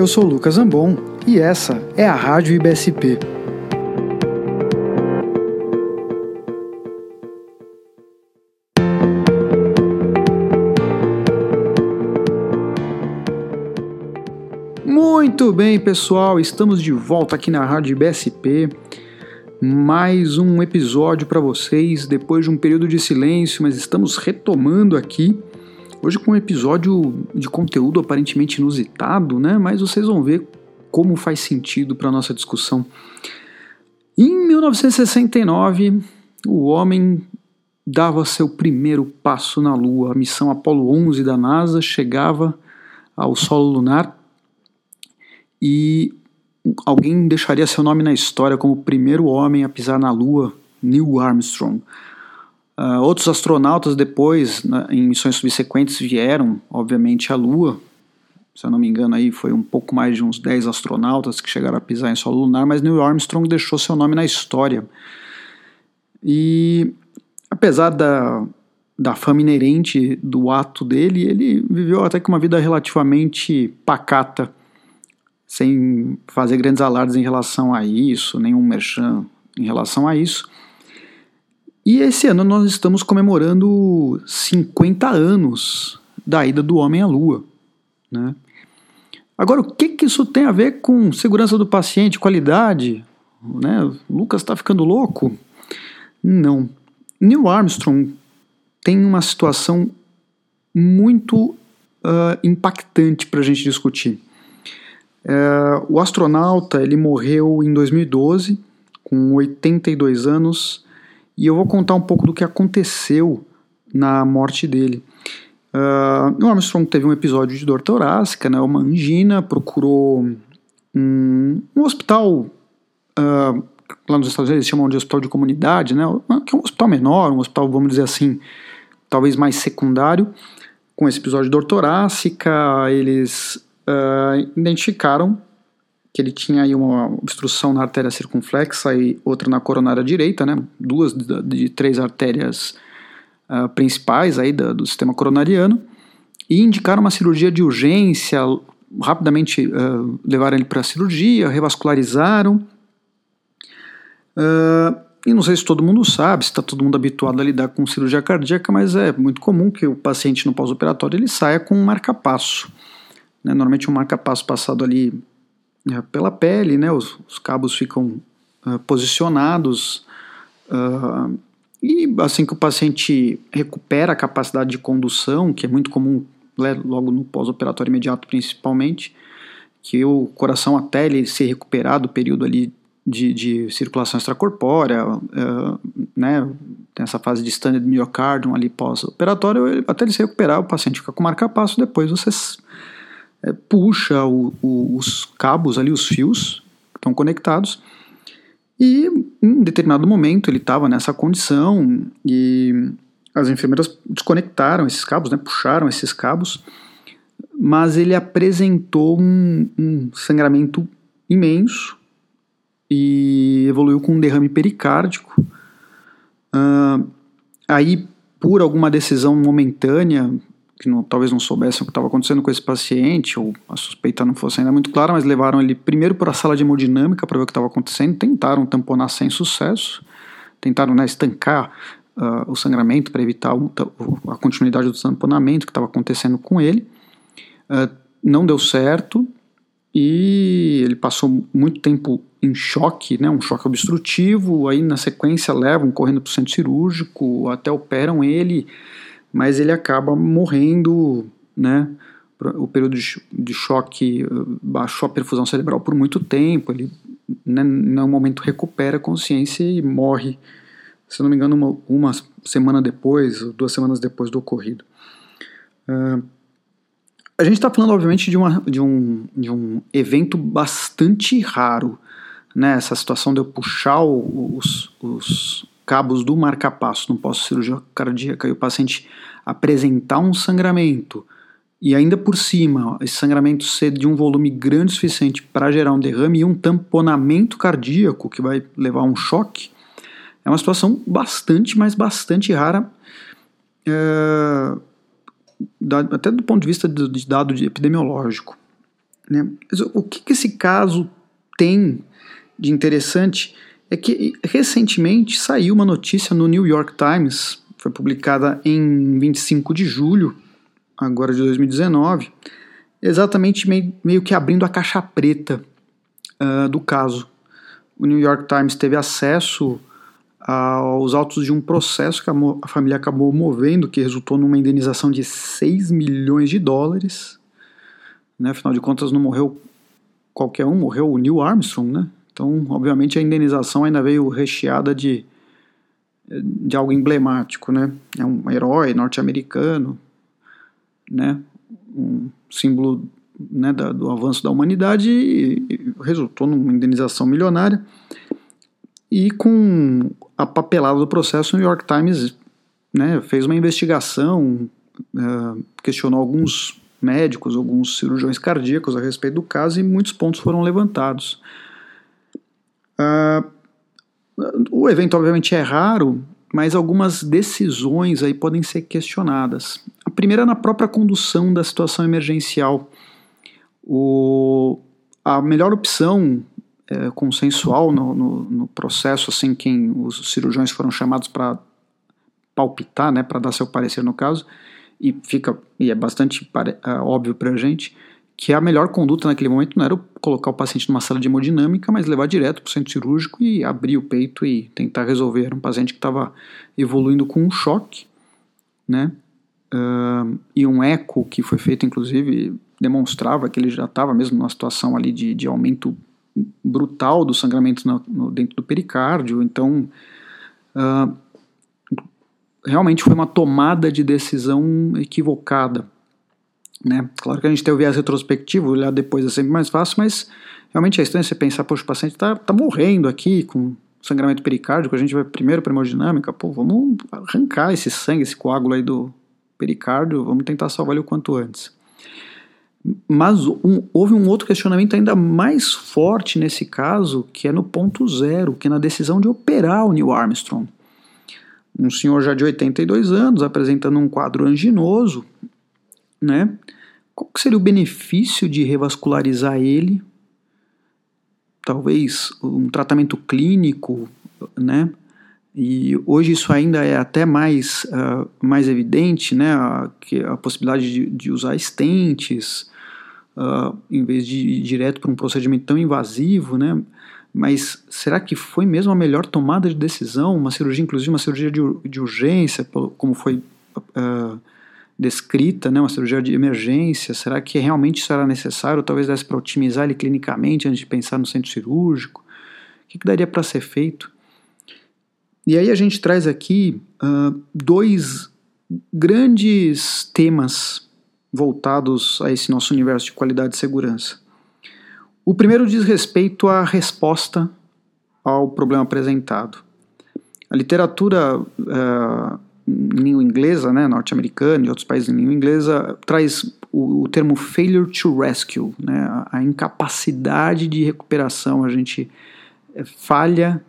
Eu sou Lucas Ambon e essa é a Rádio IBSP. Muito bem, pessoal, estamos de volta aqui na Rádio IBSP. Mais um episódio para vocês depois de um período de silêncio, mas estamos retomando aqui Hoje com um episódio de conteúdo aparentemente inusitado, né? Mas vocês vão ver como faz sentido para nossa discussão. Em 1969, o homem dava seu primeiro passo na Lua. A missão Apollo 11 da NASA chegava ao solo lunar e alguém deixaria seu nome na história como o primeiro homem a pisar na Lua, Neil Armstrong. Uh, outros astronautas depois, na, em missões subsequentes, vieram, obviamente, à Lua. Se eu não me engano, aí foi um pouco mais de uns 10 astronautas que chegaram a pisar em solo lunar, mas Neil Armstrong deixou seu nome na história. E apesar da, da fama inerente do ato dele, ele viveu até que uma vida relativamente pacata, sem fazer grandes alardes em relação a isso, nenhum merchan em relação a isso. E esse ano nós estamos comemorando 50 anos da ida do homem à Lua. Né? Agora, o que, que isso tem a ver com segurança do paciente, qualidade? Né? Lucas está ficando louco? Não. Neil Armstrong tem uma situação muito uh, impactante para a gente discutir. Uh, o astronauta ele morreu em 2012, com 82 anos, e eu vou contar um pouco do que aconteceu na morte dele. Uh, o Armstrong teve um episódio de dor torácica, né, uma angina, procurou um, um hospital, uh, lá nos Estados Unidos eles chamam de hospital de comunidade, né, que é um hospital menor, um hospital, vamos dizer assim, talvez mais secundário, com esse episódio de dor torácica, eles uh, identificaram que ele tinha aí uma obstrução na artéria circunflexa e outra na coronária direita, né? Duas de, de três artérias uh, principais aí do, do, sistema coronariano e indicaram uma cirurgia de urgência. Rapidamente uh, levaram ele para a cirurgia, revascularizaram. Uh, e não sei se todo mundo sabe, se está todo mundo habituado a lidar com cirurgia cardíaca, mas é muito comum que o paciente no pós-operatório ele saia com um marca-passo. Né? Normalmente um marca-passo passado ali é, pela pele, né? Os, os cabos ficam uh, posicionados uh, e assim que o paciente recupera a capacidade de condução, que é muito comum né, logo no pós-operatório imediato principalmente, que o coração até ele se recuperar do período ali de, de circulação extracorpórea, uh, né, tem essa fase de standard myocardium ali pós-operatório, até ele se recuperar, o paciente fica com marca-passo, depois você é, puxa o, o, os cabos ali, os fios que estão conectados, e em determinado momento ele estava nessa condição e as enfermeiras desconectaram esses cabos, né, puxaram esses cabos, mas ele apresentou um, um sangramento imenso e evoluiu com um derrame pericárdico. Uh, aí, por alguma decisão momentânea, que não, talvez não soubessem o que estava acontecendo com esse paciente, ou a suspeita não fosse ainda muito clara, mas levaram ele primeiro para a sala de hemodinâmica para ver o que estava acontecendo, tentaram tamponar sem sucesso, tentaram né, estancar uh, o sangramento para evitar o, a continuidade do tamponamento que estava acontecendo com ele. Uh, não deu certo e ele passou muito tempo em choque, né, um choque obstrutivo, aí na sequência levam correndo para o centro cirúrgico, até operam ele mas ele acaba morrendo, né? O período de choque baixou a perfusão cerebral por muito tempo, ele né, no momento recupera a consciência e morre, se não me engano, uma, uma semana depois, duas semanas depois do ocorrido. Uh, a gente está falando, obviamente, de, uma, de, um, de um evento bastante raro, né? Essa situação de eu puxar os, os, cabos do marca-passo no pós-cirurgia cardíaca e o paciente apresentar um sangramento e ainda por cima esse sangramento ser de um volume grande o suficiente para gerar um derrame e um tamponamento cardíaco que vai levar a um choque, é uma situação bastante, mas bastante rara, é, até do ponto de vista de, de dado epidemiológico. Né? o que, que esse caso tem de interessante é que recentemente saiu uma notícia no New York Times, foi publicada em 25 de julho, agora de 2019, exatamente meio, meio que abrindo a caixa preta uh, do caso. O New York Times teve acesso aos autos de um processo que a, a, família acabou movendo, que resultou numa indenização de 6 milhões de dólares. Né? Afinal de contas, não morreu qualquer um, morreu o Neil Armstrong, né? Então, obviamente, a indenização ainda veio recheada de, de algo emblemático, né? É um herói norte-americano, né? Um símbolo né, da, do avanço da humanidade e, e resultou numa indenização milionária. E com a papelada do processo, o New York Times né, fez uma investigação, uh, questionou alguns médicos, alguns cirurgiões cardíacos a respeito do caso e muitos pontos foram levantados. Uh, o evento, obviamente, é raro, mas algumas decisões aí podem ser questionadas. A primeira é na própria condução da situação emergencial. O, a melhor opção é, consensual no, no, no, processo, assim, quem os cirurgiões foram chamados para palpitar, né, para dar seu parecer no caso, e fica e é bastante é, óbvio para a gente que a melhor conduta naquele momento não era colocar o paciente numa sala de hemodinâmica, mas levar direto para o centro cirúrgico e abrir o peito e tentar resolver. Era um paciente que estava evoluindo com um choque, né? Uh, e um eco que foi feito, inclusive, demonstrava que ele já estava mesmo numa situação ali de, de aumento brutal do sangramento no, no, dentro do pericárdio. Então, uh, realmente foi uma tomada de decisão equivocada né? Claro que a gente tem o viés retrospectivo, olhar depois é sempre mais fácil, mas realmente é estranho você pensar, poxa, o paciente está tá morrendo aqui com sangramento pericárdico, a gente vai primeiro para hemodinâmica, pô, vamos arrancar esse sangue, esse coágulo aí do pericárdio, vamos tentar salvar ele o quanto antes. Mas um, houve um outro questionamento ainda mais forte nesse caso, que é no ponto zero, que é na decisão de operar o Neil Armstrong. Um senhor já de 82 anos, apresentando um quadro anginoso, né? Qual seria o benefício de revascularizar ele? Talvez um tratamento clínico, né? E hoje isso ainda é até mais, uh, mais evidente, né? A, que a possibilidade de, de usar estentes, uh, em vez de ir direto para um procedimento tão invasivo, né? Mas será que foi mesmo a melhor tomada de decisão? Uma cirurgia, inclusive uma cirurgia de, de urgência, como foi uh, descrita, né, uma cirurgia de emergência, será que realmente isso era necessário? Talvez desse para otimizar ele clinicamente antes de pensar no centro cirúrgico? O que, que daria para ser feito? E aí a gente traz aqui uh, dois grandes temas voltados a esse nosso universo de qualidade e segurança. O primeiro diz respeito à resposta ao problema apresentado. A literatura uh, em língua inglesa, né, norte-americana e outros países em língua inglesa, traz o, o termo failure to rescue, né, a, a, incapacidade de recuperação. A gente é, falha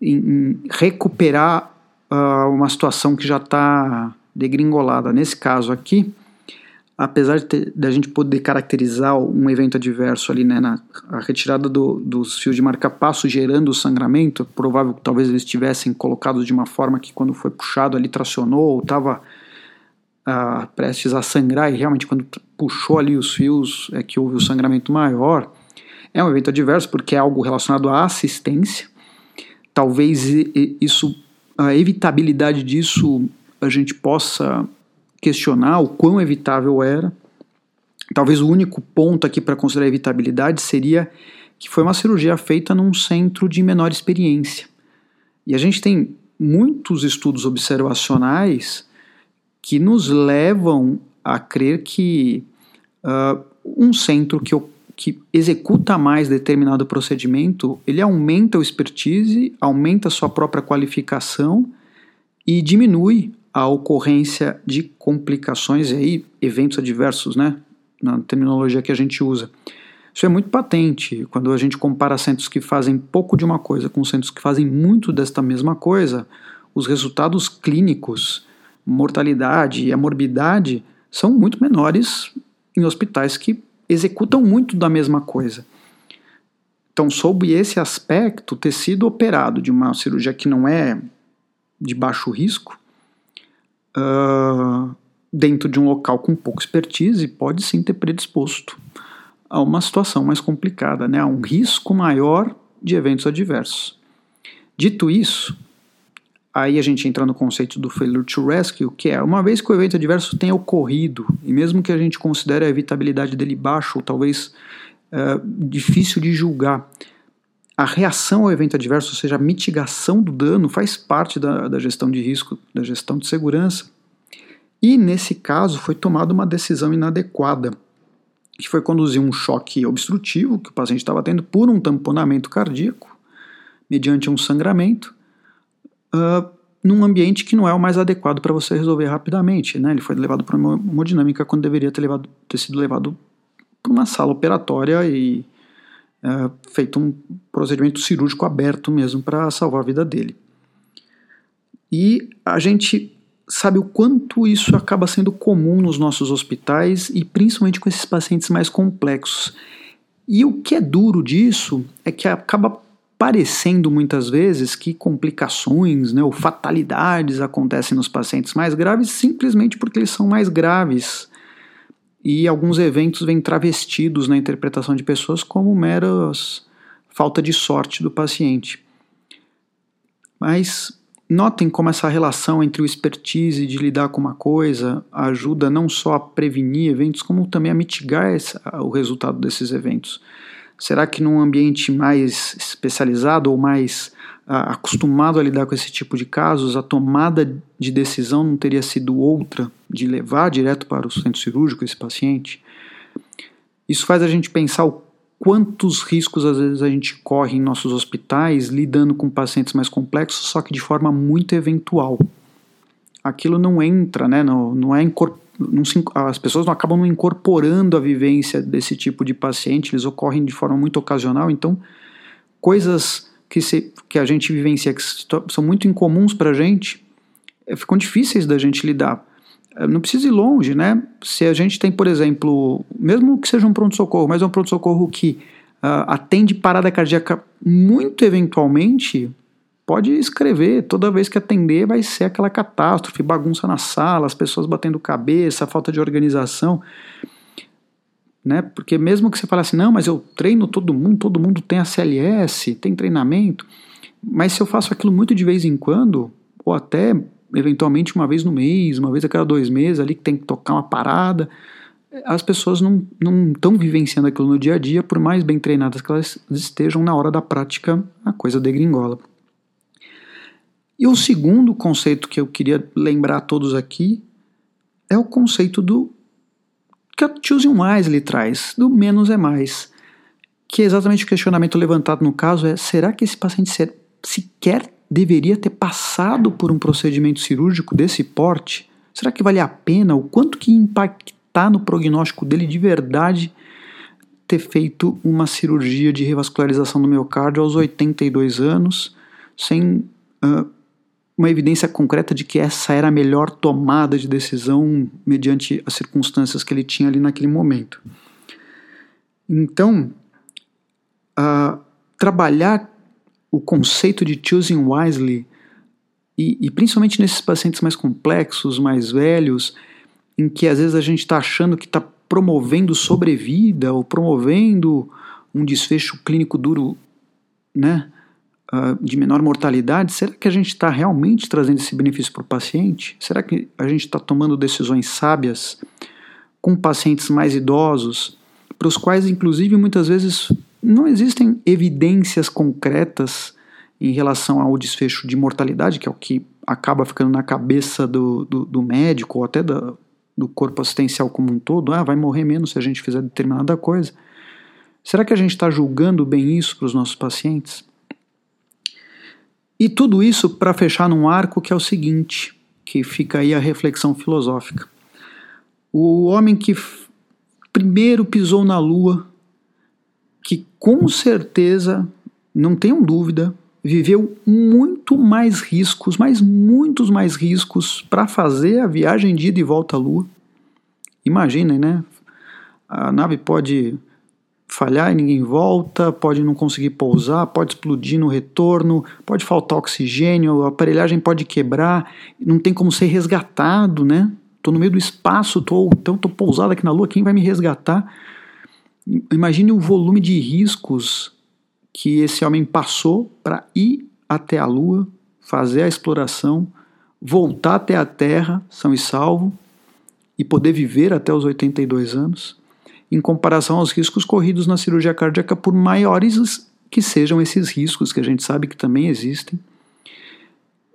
em, em recuperar uh, uma situação que já está degringolada. Nesse caso aqui, apesar de, de, a gente poder caracterizar um evento adverso ali, né, na a retirada do, dos fios de marca-passo gerando o sangramento, provável que talvez eles tivessem colocados de uma forma que quando foi puxado ali tracionou ou estava ah, prestes a sangrar e realmente quando puxou ali os fios é que houve o sangramento maior. É um evento adverso porque é algo relacionado à assistência. Talvez isso, a evitabilidade disso a gente possa questionar o quão evitável era. Talvez o único ponto aqui para considerar evitabilidade seria que foi uma cirurgia feita num centro de menor experiência. E a gente tem muitos estudos observacionais que nos levam a crer que uh, um centro que, que executa mais determinado procedimento, ele aumenta o expertise, aumenta a sua própria qualificação e diminui a ocorrência de complicações e aí eventos adversos, né, na terminologia que a gente usa. Isso é muito patente quando a gente compara centros que fazem pouco de uma coisa com centros que fazem muito desta mesma coisa, os resultados clínicos, mortalidade e a morbidade são muito menores em hospitais que executam muito da mesma coisa. Então, sob esse aspecto, ter sido operado de uma cirurgia que não é de baixo risco, uh, dentro de um local com pouca expertise, pode sim ter predisposto a uma situação mais complicada, né? a um risco maior de eventos adversos. Dito isso, aí a gente entra no conceito do failure to rescue, que é uma vez que o evento adverso tenha ocorrido, e mesmo que a gente considere a evitabilidade dele baixa ou talvez uh, difícil de julgar, a reação ao evento adverso, ou seja, a mitigação do dano, faz parte da, da gestão de risco, da gestão de segurança. E nesse caso foi tomada uma decisão inadequada, que foi conduzir um choque obstrutivo que o paciente estava tendo por um tamponamento cardíaco, mediante um sangramento, uh, num ambiente que não é o mais adequado para você resolver rapidamente. Né? Ele foi levado para uma hemodinâmica quando deveria ter, levado, ter sido levado para uma sala operatória e uh, feito um procedimento cirúrgico aberto mesmo para salvar a vida dele. E a gente sabe o quanto isso acaba sendo comum nos nossos hospitais e principalmente com esses pacientes mais complexos. E o que é duro disso é que acaba parecendo muitas vezes que complicações né, ou fatalidades acontecem nos pacientes mais graves simplesmente porque eles são mais graves. E alguns eventos vêm travestidos na interpretação de pessoas como meras falta de sorte do paciente. Mas notem como essa relação entre o expertise de lidar com uma coisa ajuda não só a prevenir eventos, como também a mitigar o resultado desses eventos. Será que num ambiente mais especializado ou mais acostumado a lidar com esse tipo de casos, a tomada de decisão não teria sido outra, de levar direto para o centro cirúrgico esse paciente? Isso faz a gente pensar o quantos riscos às vezes a gente corre em nossos hospitais lidando com pacientes mais complexos, só que de forma muito eventual. Aquilo não entra, né, não, não é não se, as pessoas não acabam não incorporando a vivência desse tipo de paciente, eles ocorrem de forma muito ocasional, então coisas que, se, que a gente vivencia que são muito incomuns para a gente é, ficam difíceis da gente lidar. É, não precisa ir longe, né? Se a gente tem, por exemplo, mesmo que seja um pronto-socorro, mas é um pronto-socorro que uh, atende parada cardíaca muito eventualmente, pode escrever, toda vez que atender vai ser aquela catástrofe, bagunça na sala, as pessoas batendo cabeça, falta de organização. Né? Porque mesmo que você fale assim, não, mas eu treino todo mundo, todo mundo tem a CLS, tem treinamento, mas se eu faço aquilo muito de vez em quando, ou até eventualmente uma vez no mês, uma vez a cada dois meses ali que tem que tocar uma parada, as pessoas não estão vivenciando aquilo no dia a dia, por mais bem treinadas que elas estejam, na hora da prática a coisa degringola. E o segundo conceito que eu queria lembrar a todos aqui é o conceito do que a Choosing Wisely traz, do menos é mais, que é exatamente o questionamento levantado no caso é, será que esse paciente sequer deveria ter passado por um procedimento cirúrgico desse porte? Será que vale a pena? O quanto que impactar no prognóstico dele de verdade ter feito uma cirurgia de revascularização do miocárdio aos 82 anos, sem uh, uma evidência concreta de que essa era a melhor tomada de decisão mediante as circunstâncias que ele tinha ali naquele momento. Então, uh, trabalhar o conceito de choosing wisely, e, e, principalmente nesses pacientes mais complexos, mais velhos, em que às vezes a gente está achando que está promovendo sobrevida ou promovendo um desfecho clínico duro, né? Uh, de menor mortalidade, será que a gente está realmente trazendo esse benefício para o paciente? Será que a gente está tomando decisões sábias com pacientes mais idosos, para os quais, inclusive, muitas vezes não existem evidências concretas em relação ao desfecho de mortalidade, que é o que acaba ficando na cabeça do, do, do médico ou até da, do corpo assistencial como um todo, ah, vai morrer menos se a gente fizer determinada coisa. Será que a gente está julgando bem isso para os nossos pacientes? E tudo isso para fechar num arco que é o seguinte, que fica aí a reflexão filosófica. O homem que primeiro pisou na Lua, que com certeza, não tenham dúvida, viveu muito mais riscos, mas muitos mais riscos para fazer a viagem de ida e volta à Lua. Imaginem, né? a nave pode falhar e ninguém volta, pode não conseguir pousar, pode explodir no retorno, pode faltar oxigênio, a aparelhagem pode quebrar, não tem como ser resgatado, né? Tô no meio do espaço, tô, então tô pousado aqui na Lua, quem vai me resgatar? Imagine o volume de riscos que esse homem passou para ir até a Lua, fazer a exploração, voltar até a Terra, são e salvo, e poder viver até os 82 anos em comparação aos riscos corridos na cirurgia cardíaca, por maiores que sejam esses riscos, que a gente sabe que também existem,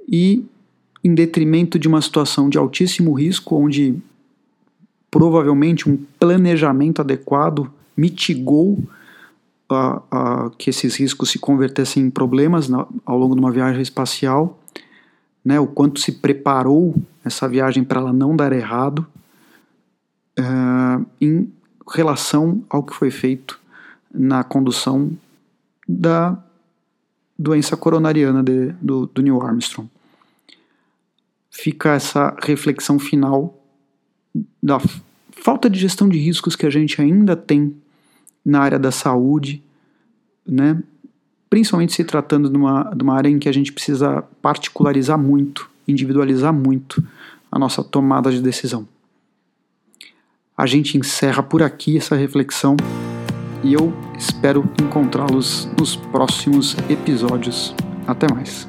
e em detrimento de uma situação de altíssimo risco, onde provavelmente um planejamento adequado mitigou uh, uh, que esses riscos se convertessem em problemas na, ao longo de uma viagem espacial, né, o quanto se preparou essa viagem para ela não dar errado, uh, em relação ao que foi feito na condução da doença coronariana de, do, do Neil Armstrong. Fica essa reflexão final da falta de gestão de riscos que a gente ainda tem na área da saúde, né? principalmente se tratando de uma, de uma área em que a gente precisa particularizar muito, individualizar muito a nossa tomada de decisão. A gente encerra por aqui essa reflexão e eu espero encontrá-los nos próximos episódios. Até mais.